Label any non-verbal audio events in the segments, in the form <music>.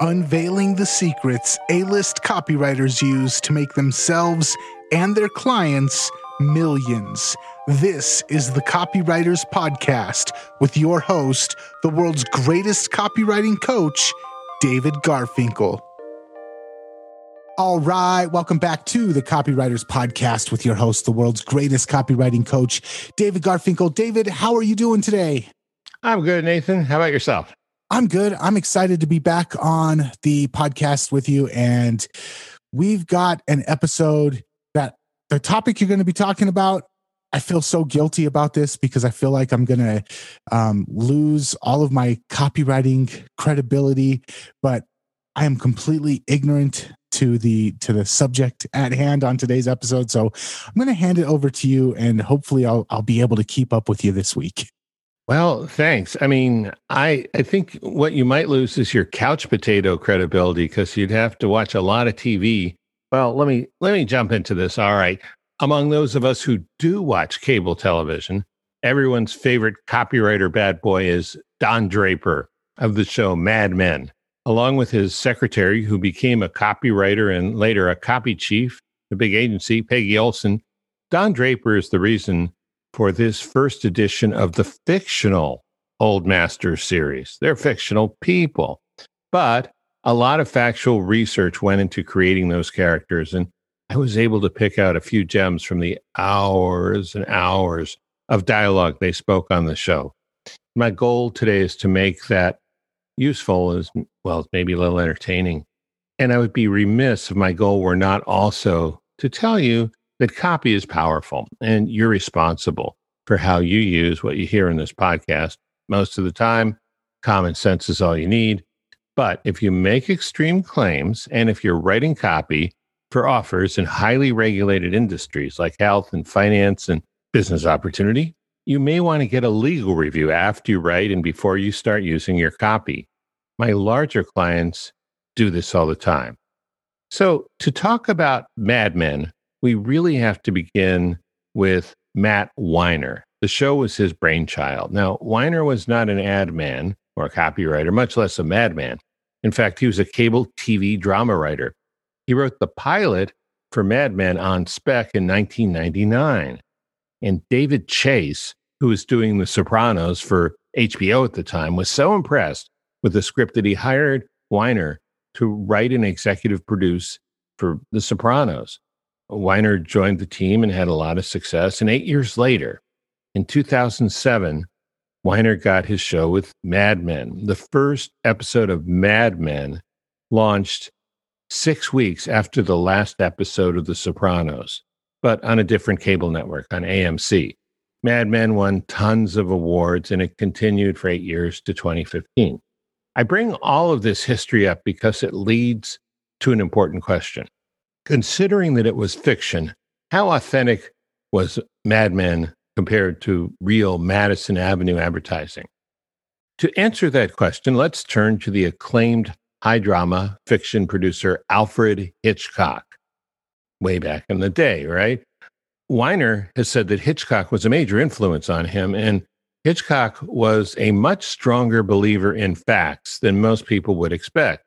unveiling the secrets A list copywriters use to make themselves and their clients millions. This is the Copywriters Podcast with your host, the world's greatest copywriting coach, David Garfinkel. All right, welcome back to the Copywriters Podcast with your host, the world's greatest copywriting coach, David Garfinkel. David, how are you doing today? I'm good, Nathan. How about yourself? I'm good. I'm excited to be back on the podcast with you. And we've got an episode that the topic you're going to be talking about. I feel so guilty about this because I feel like I'm going to um, lose all of my copywriting credibility, but I am completely ignorant to the to the subject at hand on today's episode. So I'm going to hand it over to you, and hopefully I'll I'll be able to keep up with you this week. Well, thanks. I mean, I I think what you might lose is your couch potato credibility because you'd have to watch a lot of TV. Well, let me let me jump into this. All right. Among those of us who do watch cable television, everyone's favorite copywriter bad boy is Don Draper of the show Mad Men, along with his secretary, who became a copywriter and later a copy chief, the big agency, Peggy Olson. Don Draper is the reason for this first edition of the fictional Old Masters series. They're fictional people, but a lot of factual research went into creating those characters. And I was able to pick out a few gems from the hours and hours of dialogue they spoke on the show. My goal today is to make that useful as well as maybe a little entertaining. And I would be remiss if my goal were not also to tell you that copy is powerful and you're responsible for how you use what you hear in this podcast. Most of the time, common sense is all you need. But if you make extreme claims and if you're writing copy for offers in highly regulated industries like health and finance and business opportunity, you may want to get a legal review after you write and before you start using your copy. My larger clients do this all the time. So, to talk about Mad Men, we really have to begin with Matt Weiner. The show was his brainchild. Now, Weiner was not an ad man or a copywriter, much less a madman. In fact, he was a cable TV drama writer. He wrote the pilot for Mad Men on spec in 1999. And David Chase, who was doing The Sopranos for HBO at the time, was so impressed with the script that he hired Weiner to write and executive produce for The Sopranos. Weiner joined the team and had a lot of success. And eight years later, in 2007, Weiner got his show with Mad Men. The first episode of Mad Men launched six weeks after the last episode of The Sopranos, but on a different cable network, on AMC. Mad Men won tons of awards and it continued for eight years to 2015. I bring all of this history up because it leads to an important question considering that it was fiction, how authentic was Mad Men compared to real Madison Avenue advertising? To answer that question, let's turn to the acclaimed high drama fiction producer Alfred Hitchcock, way back in the day, right? Weiner has said that Hitchcock was a major influence on him, and Hitchcock was a much stronger believer in facts than most people would expect.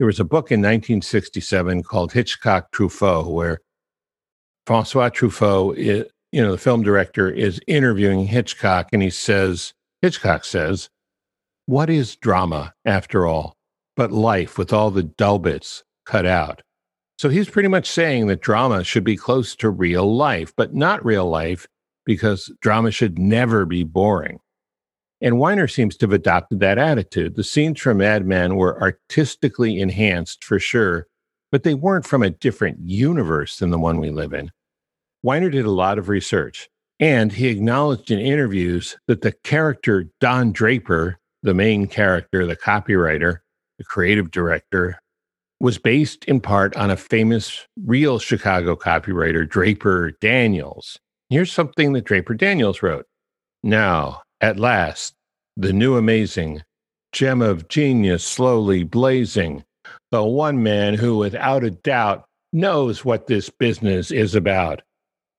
There was a book in 1967 called Hitchcock Truffaut, where Francois Truffaut, you know, the film director, is interviewing Hitchcock, and he says, Hitchcock says, What is drama, after all, but life with all the dull bits cut out? So he's pretty much saying that drama should be close to real life, but not real life because drama should never be boring. And Weiner seems to have adopted that attitude. The scenes from Mad Men were artistically enhanced for sure, but they weren't from a different universe than the one we live in. Weiner did a lot of research, and he acknowledged in interviews that the character Don Draper, the main character, the copywriter, the creative director, was based in part on a famous real Chicago copywriter, Draper Daniels. Here's something that Draper Daniels wrote. Now, at last, the new amazing gem of genius slowly blazing, the one man who, without a doubt, knows what this business is about,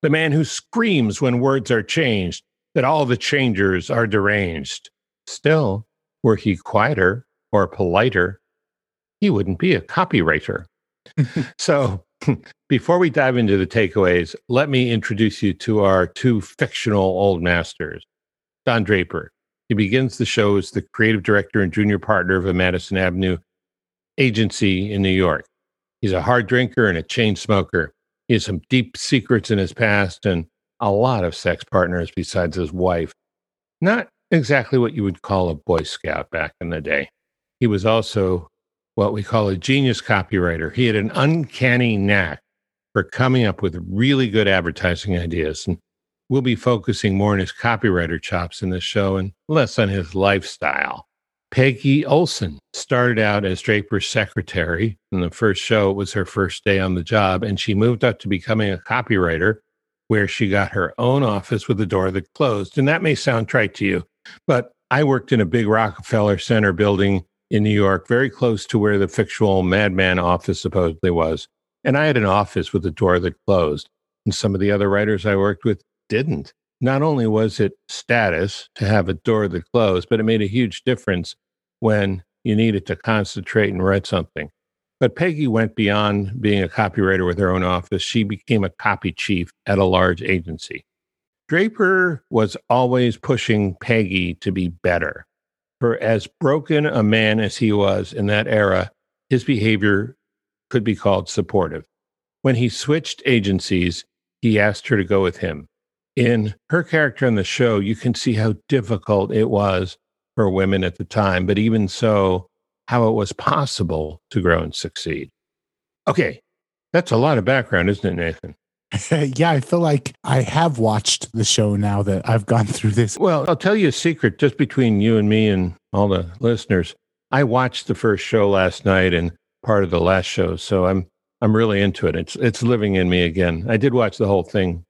the man who screams when words are changed that all the changers are deranged. Still, were he quieter or politer, he wouldn't be a copywriter. <laughs> so, <laughs> before we dive into the takeaways, let me introduce you to our two fictional old masters. Don Draper. He begins the show as the creative director and junior partner of a Madison Avenue agency in New York. He's a hard drinker and a chain smoker. He has some deep secrets in his past and a lot of sex partners besides his wife. Not exactly what you would call a Boy Scout back in the day. He was also what we call a genius copywriter. He had an uncanny knack for coming up with really good advertising ideas. And we'll be focusing more on his copywriter chops in this show and less on his lifestyle. Peggy Olson started out as Draper's secretary. In the first show, it was her first day on the job, and she moved up to becoming a copywriter, where she got her own office with a door that closed. And that may sound trite to you, but I worked in a big Rockefeller Center building in New York, very close to where the fictional Madman office supposedly was. And I had an office with a door that closed. And some of the other writers I worked with didn't. Not only was it status to have a door that closed, but it made a huge difference when you needed to concentrate and write something. But Peggy went beyond being a copywriter with her own office. She became a copy chief at a large agency. Draper was always pushing Peggy to be better. For as broken a man as he was in that era, his behavior could be called supportive. When he switched agencies, he asked her to go with him. In her character in the show, you can see how difficult it was for women at the time, but even so, how it was possible to grow and succeed. Okay, that's a lot of background, isn't it, Nathan? <laughs> yeah, I feel like I have watched the show now that I've gone <laughs> through this. Well, I'll tell you a secret just between you and me and all the listeners. I watched the first show last night and part of the last show, so I'm I'm really into it. It's it's living in me again. I did watch the whole thing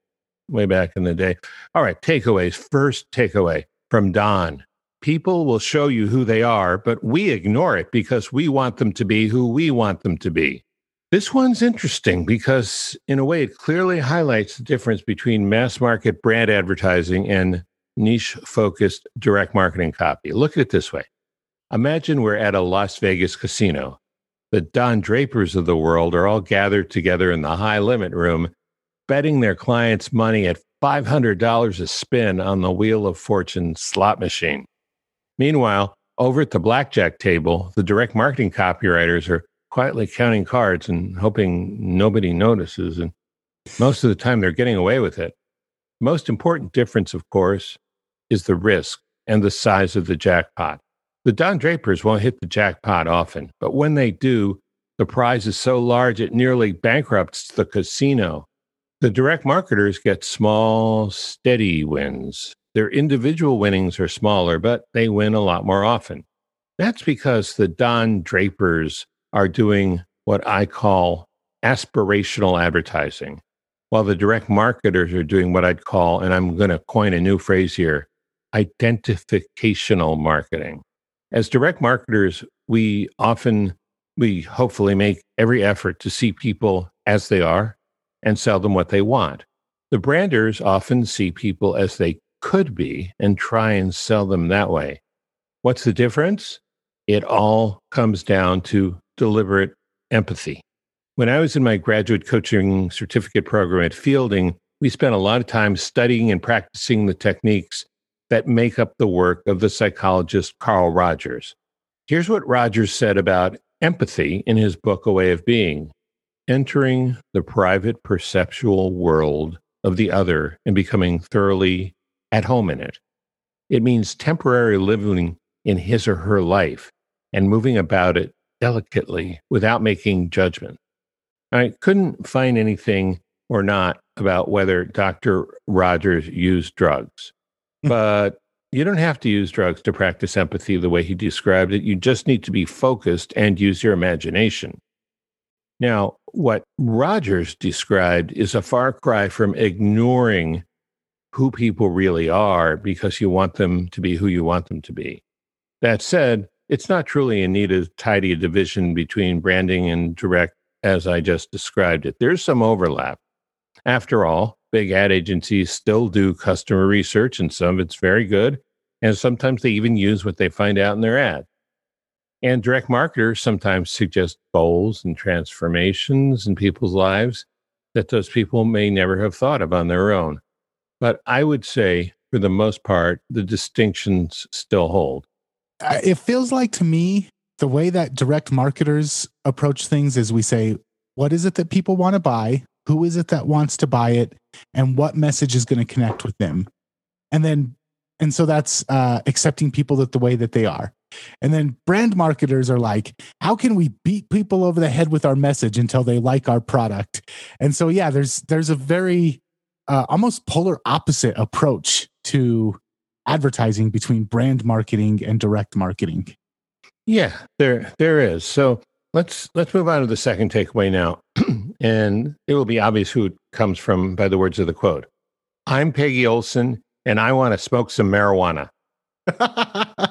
way back in the day. All right, takeaways. First takeaway from Don. People will show you who they are, but we ignore it because we want them to be who we want them to be. This one's interesting because, in a way, it clearly highlights the difference between mass market brand advertising and niche focused direct marketing copy. Look at it this way Imagine we're at a Las Vegas casino. The Don Drapers of the world are all gathered together in the high limit room, betting their clients' money at $500 a spin on the Wheel of Fortune slot machine. Meanwhile, over at the blackjack table, the direct marketing copywriters are quietly counting cards and hoping nobody notices. And most of the time, they're getting away with it. The most important difference, of course, is the risk and the size of the jackpot. The Don Drapers won't hit the jackpot often, but when they do, the prize is so large it nearly bankrupts the casino. The direct marketers get small, steady wins. Their individual winnings are smaller, but they win a lot more often. That's because the Don Drapers are doing what I call aspirational advertising, while the direct marketers are doing what I'd call, and I'm going to coin a new phrase here, identificational marketing. As direct marketers, we often, we hopefully make every effort to see people as they are and sell them what they want. The branders often see people as they could be and try and sell them that way. What's the difference? It all comes down to deliberate empathy. When I was in my graduate coaching certificate program at Fielding, we spent a lot of time studying and practicing the techniques that make up the work of the psychologist Carl Rogers. Here's what Rogers said about empathy in his book, A Way of Being entering the private perceptual world of the other and becoming thoroughly at home in it. It means temporarily living in his or her life and moving about it delicately without making judgment. I couldn't find anything or not about whether Dr. Rogers used drugs, hmm. but you don't have to use drugs to practice empathy the way he described it. You just need to be focused and use your imagination. Now, what Rogers described is a far cry from ignoring who people really are because you want them to be who you want them to be. That said, it's not truly in need of tidy division between branding and direct as I just described it. There's some overlap. After all, big ad agencies still do customer research, and some of it's very good. And sometimes they even use what they find out in their ad. And direct marketers sometimes suggest goals and transformations in people's lives that those people may never have thought of on their own. But I would say, for the most part, the distinctions still hold. It feels like to me, the way that direct marketers approach things is we say, what is it that people want to buy? Who is it that wants to buy it? And what message is going to connect with them? And then, and so that's uh, accepting people that the way that they are. And then brand marketers are like, how can we beat people over the head with our message until they like our product? And so, yeah, there's there's a very uh, almost polar opposite approach to advertising between brand marketing and direct marketing. Yeah, there there is. So let's let's move on to the second takeaway now, <clears throat> and it will be obvious who it comes from by the words of the quote. I'm Peggy Olson, and I want to smoke some marijuana. <laughs>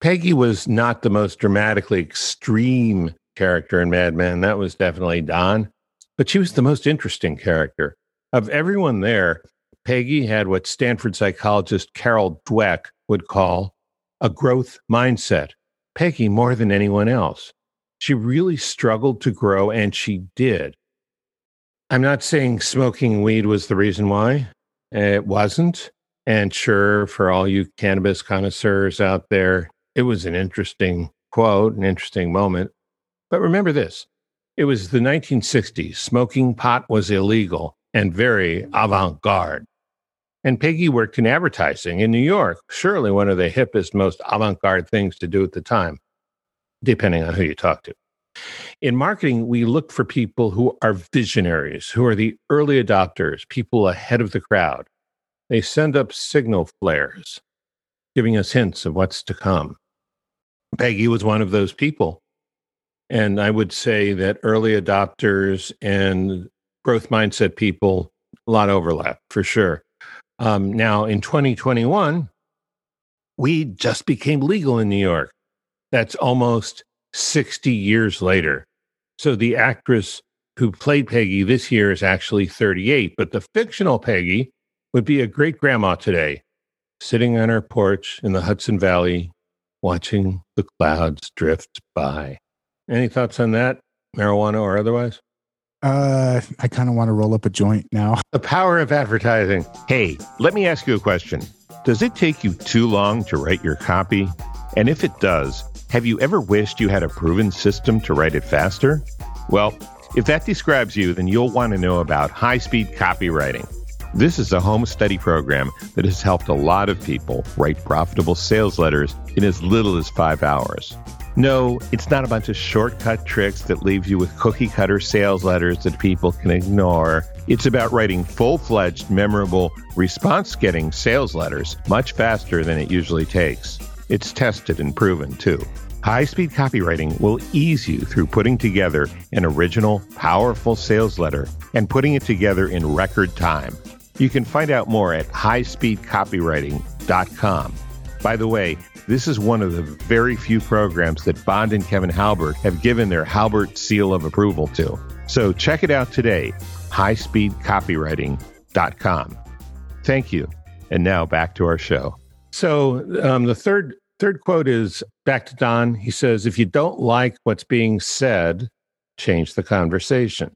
Peggy was not the most dramatically extreme character in Mad Men. That was definitely Don, but she was the most interesting character. Of everyone there, Peggy had what Stanford psychologist Carol Dweck would call a growth mindset. Peggy, more than anyone else, she really struggled to grow, and she did. I'm not saying smoking weed was the reason why. It wasn't. And sure, for all you cannabis connoisseurs out there, it was an interesting quote, an interesting moment. But remember this it was the 1960s. Smoking pot was illegal and very avant garde. And Peggy worked in advertising in New York, surely one of the hippest, most avant garde things to do at the time, depending on who you talk to. In marketing, we look for people who are visionaries, who are the early adopters, people ahead of the crowd. They send up signal flares, giving us hints of what's to come. Peggy was one of those people. And I would say that early adopters and growth mindset people, a lot of overlap for sure. Um, now, in 2021, we just became legal in New York. That's almost 60 years later. So the actress who played Peggy this year is actually 38, but the fictional Peggy would be a great grandma today, sitting on her porch in the Hudson Valley, watching the clouds drift by. Any thoughts on that, marijuana or otherwise? Uh, I kind of want to roll up a joint now. <laughs> The power of advertising. Hey, let me ask you a question. Does it take you too long to write your copy? And if it does, have you ever wished you had a proven system to write it faster? Well, if that describes you, then you'll want to know about high speed copywriting. This is a home study program that has helped a lot of people write profitable sales letters in as little as five hours. No, it's not a bunch of shortcut tricks that leave you with cookie cutter sales letters that people can ignore. It's about writing full fledged, memorable, response getting sales letters much faster than it usually takes. It's tested and proven too. High speed copywriting will ease you through putting together an original, powerful sales letter and putting it together in record time. You can find out more at highspeedcopywriting.com. By the way, this is one of the very few programs that Bond and Kevin Halbert have given their Halbert seal of approval to. So check it out today, highspeedcopywriting.com. Thank you. And now back to our show. So um, the third third quote is back to Don. He says, "If you don't like what's being said, change the conversation."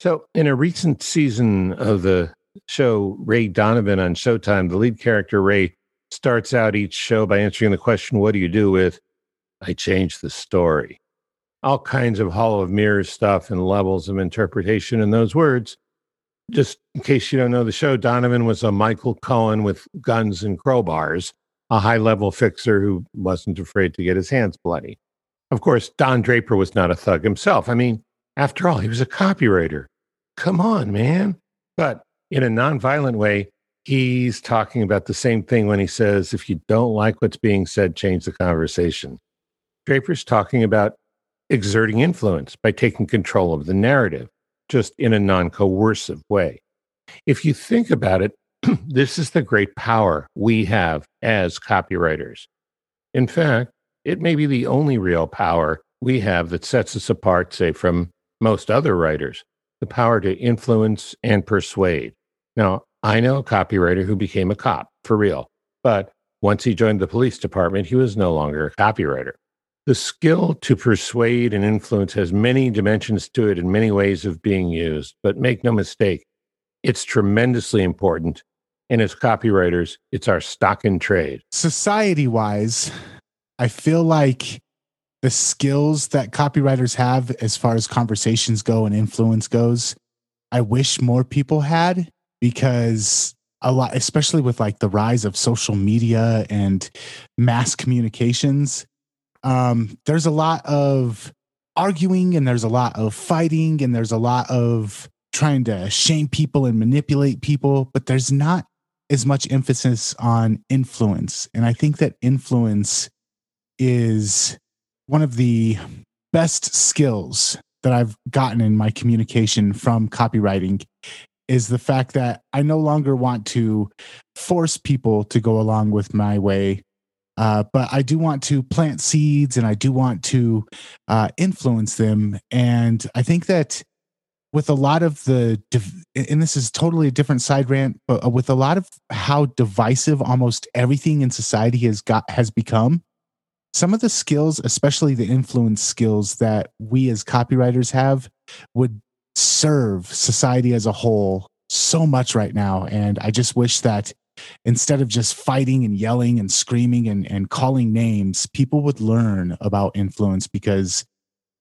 So in a recent season of the show Ray Donovan on Showtime, the lead character Ray starts out each show by answering the question, What do you do with? I change the story. All kinds of Hall of Mirrors stuff and levels of interpretation in those words. Just in case you don't know the show, Donovan was a Michael Cohen with guns and crowbars, a high level fixer who wasn't afraid to get his hands bloody. Of course, Don Draper was not a thug himself. I mean, after all, he was a copywriter. Come on, man. But in a nonviolent way, he's talking about the same thing when he says, if you don't like what's being said, change the conversation. Draper's talking about exerting influence by taking control of the narrative, just in a non coercive way. If you think about it, <clears throat> this is the great power we have as copywriters. In fact, it may be the only real power we have that sets us apart, say, from most other writers the power to influence and persuade. Now, I know a copywriter who became a cop for real, but once he joined the police department, he was no longer a copywriter. The skill to persuade and influence has many dimensions to it and many ways of being used. But make no mistake, it's tremendously important. And as copywriters, it's our stock in trade. Society wise, I feel like the skills that copywriters have as far as conversations go and influence goes, I wish more people had because a lot, especially with like the rise of social media and mass communications, um, there's a lot of arguing and there's a lot of fighting and there's a lot of trying to shame people and manipulate people, but there's not as much emphasis on influence. And I think that influence is one of the best skills that I've gotten in my communication from copywriting is the fact that I no longer want to force people to go along with my way. Uh, but I do want to plant seeds and I do want to uh, influence them. And I think that with a lot of the, and this is totally a different side rant, but uh, with a lot of how divisive almost everything in society has got has become, some of the skills, especially the influence skills that we as copywriters have, would serve society as a whole so much right now. And I just wish that instead of just fighting and yelling and screaming and, and calling names, people would learn about influence because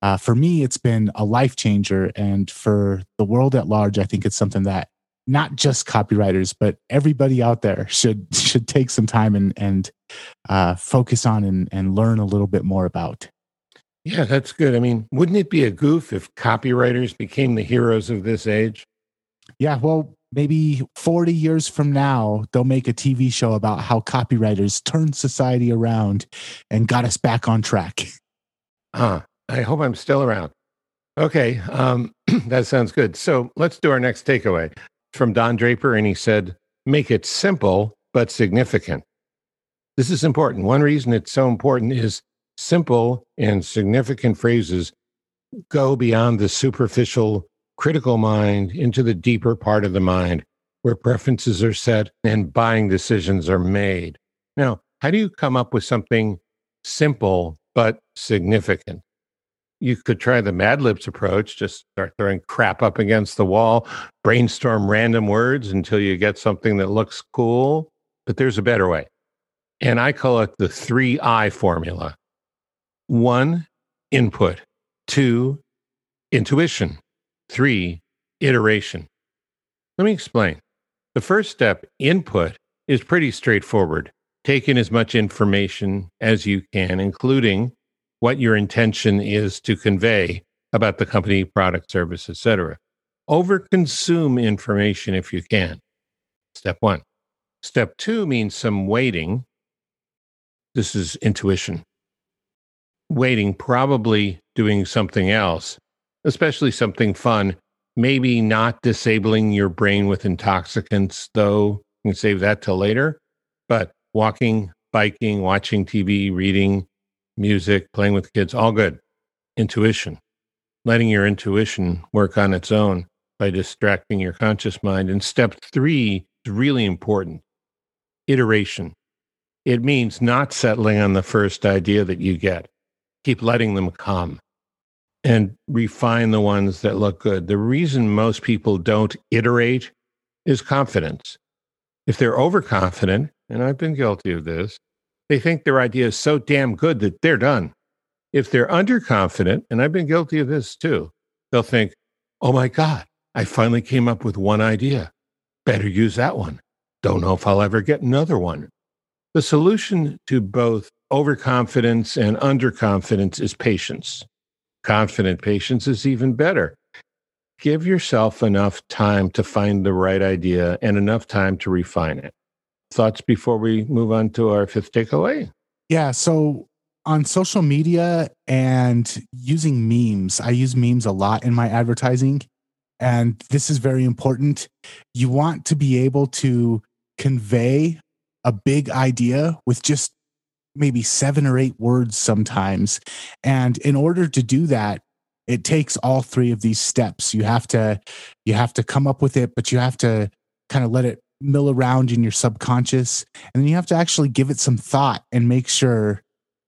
uh, for me, it's been a life changer. And for the world at large, I think it's something that not just copywriters, but everybody out there <laughs> should should take some time and and uh, focus on and, and learn a little bit more about. Yeah, that's good. I mean, wouldn't it be a goof if copywriters became the heroes of this age? Yeah, well, maybe 40 years from now, they'll make a TV show about how copywriters turned society around and got us back on track. Ah, I hope I'm still around. Okay, um, <clears throat> that sounds good. So let's do our next takeaway from Don Draper, and he said, Make it simple but significant. This is important. One reason it's so important is simple and significant phrases go beyond the superficial critical mind into the deeper part of the mind where preferences are set and buying decisions are made. Now, how do you come up with something simple but significant? You could try the Mad Libs approach, just start throwing crap up against the wall, brainstorm random words until you get something that looks cool. But there's a better way. And I call it the three I formula one, input, two, intuition, three, iteration. Let me explain. The first step, input, is pretty straightforward. Take in as much information as you can, including what your intention is to convey about the company, product, service, etc. Overconsume information if you can. Step one. Step two means some waiting. This is intuition. Waiting, probably doing something else, especially something fun. Maybe not disabling your brain with intoxicants, though. You can save that till later. But walking, biking, watching TV, reading, music, playing with kids, all good. Intuition, letting your intuition work on its own by distracting your conscious mind. And step three is really important iteration. It means not settling on the first idea that you get. Keep letting them come and refine the ones that look good. The reason most people don't iterate is confidence. If they're overconfident, and I've been guilty of this, they think their idea is so damn good that they're done. If they're underconfident, and I've been guilty of this too, they'll think, oh my God, I finally came up with one idea. Better use that one. Don't know if I'll ever get another one. The solution to both overconfidence and underconfidence is patience. Confident patience is even better. Give yourself enough time to find the right idea and enough time to refine it thoughts before we move on to our fifth takeaway? Yeah. So on social media and using memes, I use memes a lot in my advertising. And this is very important. You want to be able to convey a big idea with just maybe seven or eight words sometimes. And in order to do that, it takes all three of these steps. You have to you have to come up with it, but you have to kind of let it mill around in your subconscious and then you have to actually give it some thought and make sure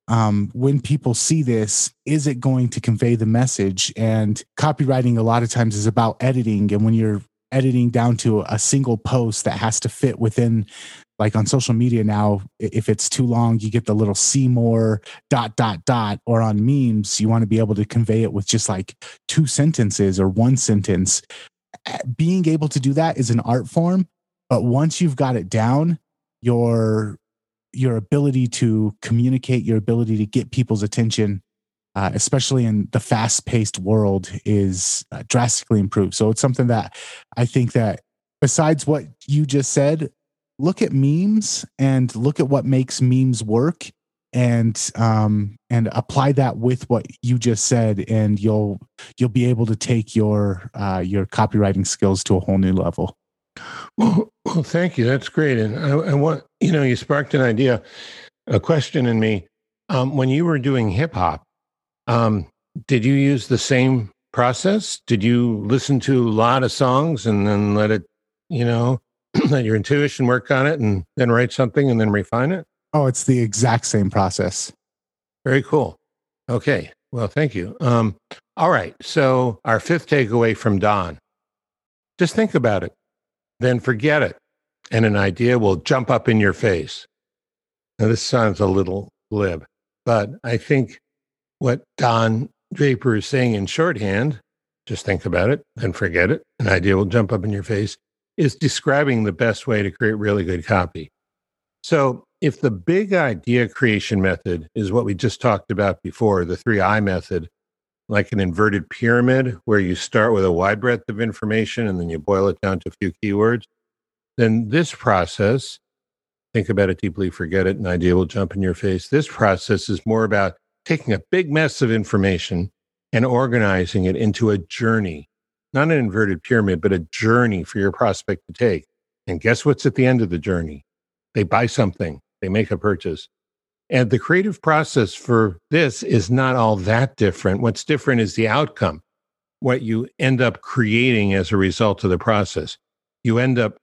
um, when people see this, is it going to convey the message? And copywriting a lot of times is about editing. And when you're editing down to a single post that has to fit within like on social media now if it's too long you get the little see more dot dot dot or on memes you want to be able to convey it with just like two sentences or one sentence being able to do that is an art form but once you've got it down your your ability to communicate your ability to get people's attention uh, especially in the fast-paced world, is uh, drastically improved. So it's something that I think that besides what you just said, look at memes and look at what makes memes work and um and apply that with what you just said and you'll you'll be able to take your uh your copywriting skills to a whole new level. Well, well thank you. That's great. And I, I want you know you sparked an idea a question in me. Um when you were doing hip hop um, did you use the same process? Did you listen to a lot of songs and then let it, you know, <clears throat> let your intuition work on it and then write something and then refine it? Oh, it's the exact same process. Very cool. Okay. Well, thank you. Um, all right. So, our fifth takeaway from Don just think about it, then forget it, and an idea will jump up in your face. Now, this sounds a little glib, but I think what Don Draper is saying in shorthand, just think about it then forget it. An idea will jump up in your face, is describing the best way to create really good copy. So, if the big idea creation method is what we just talked about before, the three I method, like an inverted pyramid where you start with a wide breadth of information and then you boil it down to a few keywords, then this process, think about it deeply, forget it, an idea will jump in your face. This process is more about taking a big mess of information and organizing it into a journey, not an inverted pyramid, but a journey for your prospect to take. And guess what's at the end of the journey? They buy something, they make a purchase. And the creative process for this is not all that different. What's different is the outcome, what you end up creating as a result of the process. You end up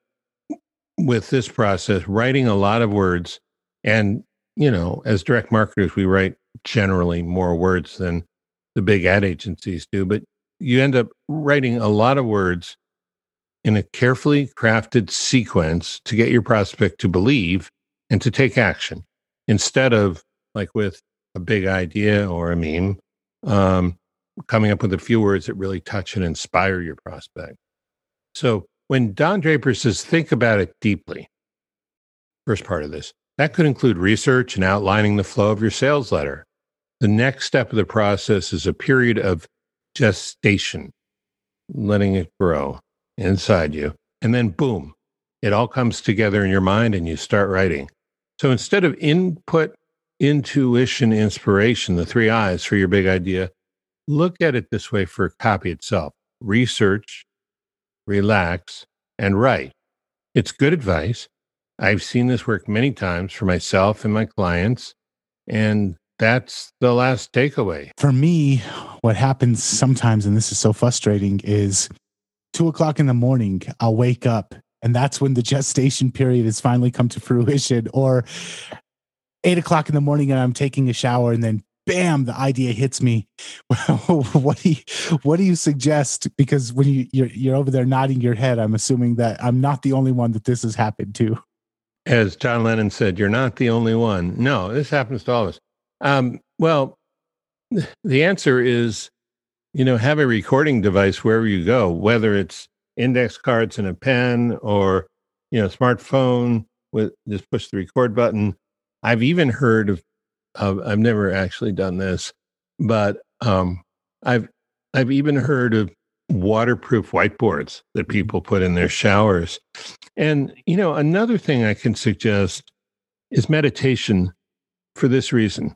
with this process writing a lot of words. And, you know, as direct marketers, we write generally more words than the big ad agencies do, but you end up writing a lot of words in a carefully crafted sequence to get your prospect to believe and to take action instead of like with a big idea or a meme, um, coming up with a few words that really touch and inspire your prospect. So when Don Draper says, think about it deeply, first part of this, that could include research and outlining the flow of your sales letter. The next step of the process is a period of gestation, letting it grow inside you. And then, boom, it all comes together in your mind and you start writing. So instead of input, intuition, inspiration, the three I's for your big idea, look at it this way for copy itself research, relax, and write. It's good advice. I've seen this work many times for myself and my clients. And that's the last takeaway. For me, what happens sometimes, and this is so frustrating, is two o'clock in the morning, I'll wake up and that's when the gestation period has finally come to fruition. Or eight o'clock in the morning and I'm taking a shower and then bam, the idea hits me. <laughs> what do you, what do you suggest? Because when you you're, you're over there nodding your head, I'm assuming that I'm not the only one that this has happened to. As John Lennon said, you're not the only one. No, this happens to all of us. Um, well, the answer is, you know, have a recording device wherever you go, whether it's index cards and a pen or, you know, smartphone with just push the record button. I've even heard of, of I've never actually done this, but um, I've I've even heard of waterproof whiteboards that people put in their showers. And you know, another thing I can suggest is meditation for this reason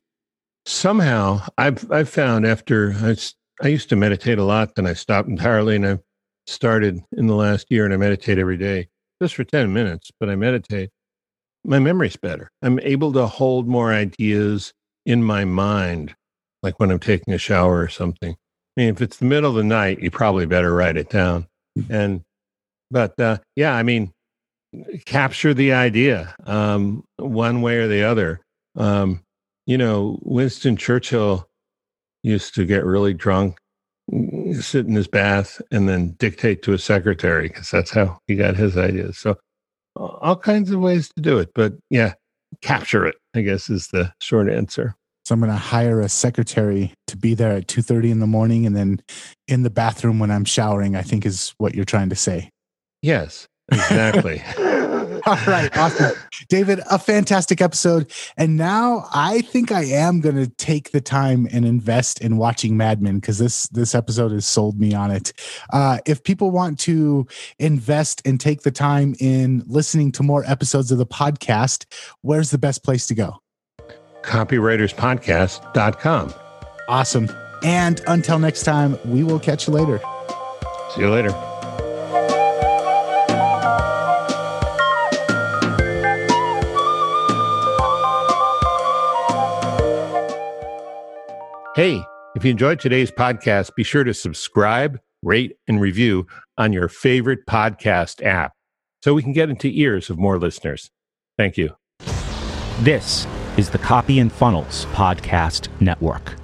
somehow I've I've found after I, I used to meditate a lot, then I stopped entirely, and I started in the last year, and I meditate every day just for ten minutes. But I meditate. My memory's better. I'm able to hold more ideas in my mind, like when I'm taking a shower or something. I mean, if it's the middle of the night, you probably better write it down. And, but uh, yeah, I mean, capture the idea um, one way or the other. Um, you know, Winston Churchill used to get really drunk, sit in his bath, and then dictate to his secretary because that's how he got his ideas. So, all kinds of ways to do it. But yeah, capture it, I guess, is the short answer. So I'm going to hire a secretary to be there at 2:30 in the morning and then in the bathroom when I'm showering, I think is what you're trying to say. Yes, exactly. <laughs> All right, awesome. David, a fantastic episode. And now I think I am going to take the time and invest in watching Mad Men because this this episode has sold me on it. Uh, if people want to invest and take the time in listening to more episodes of the podcast, where's the best place to go? Copywriterspodcast.com. Awesome. And until next time, we will catch you later. See you later. Hey, if you enjoyed today's podcast, be sure to subscribe, rate, and review on your favorite podcast app so we can get into ears of more listeners. Thank you. This is the Copy and Funnels Podcast Network.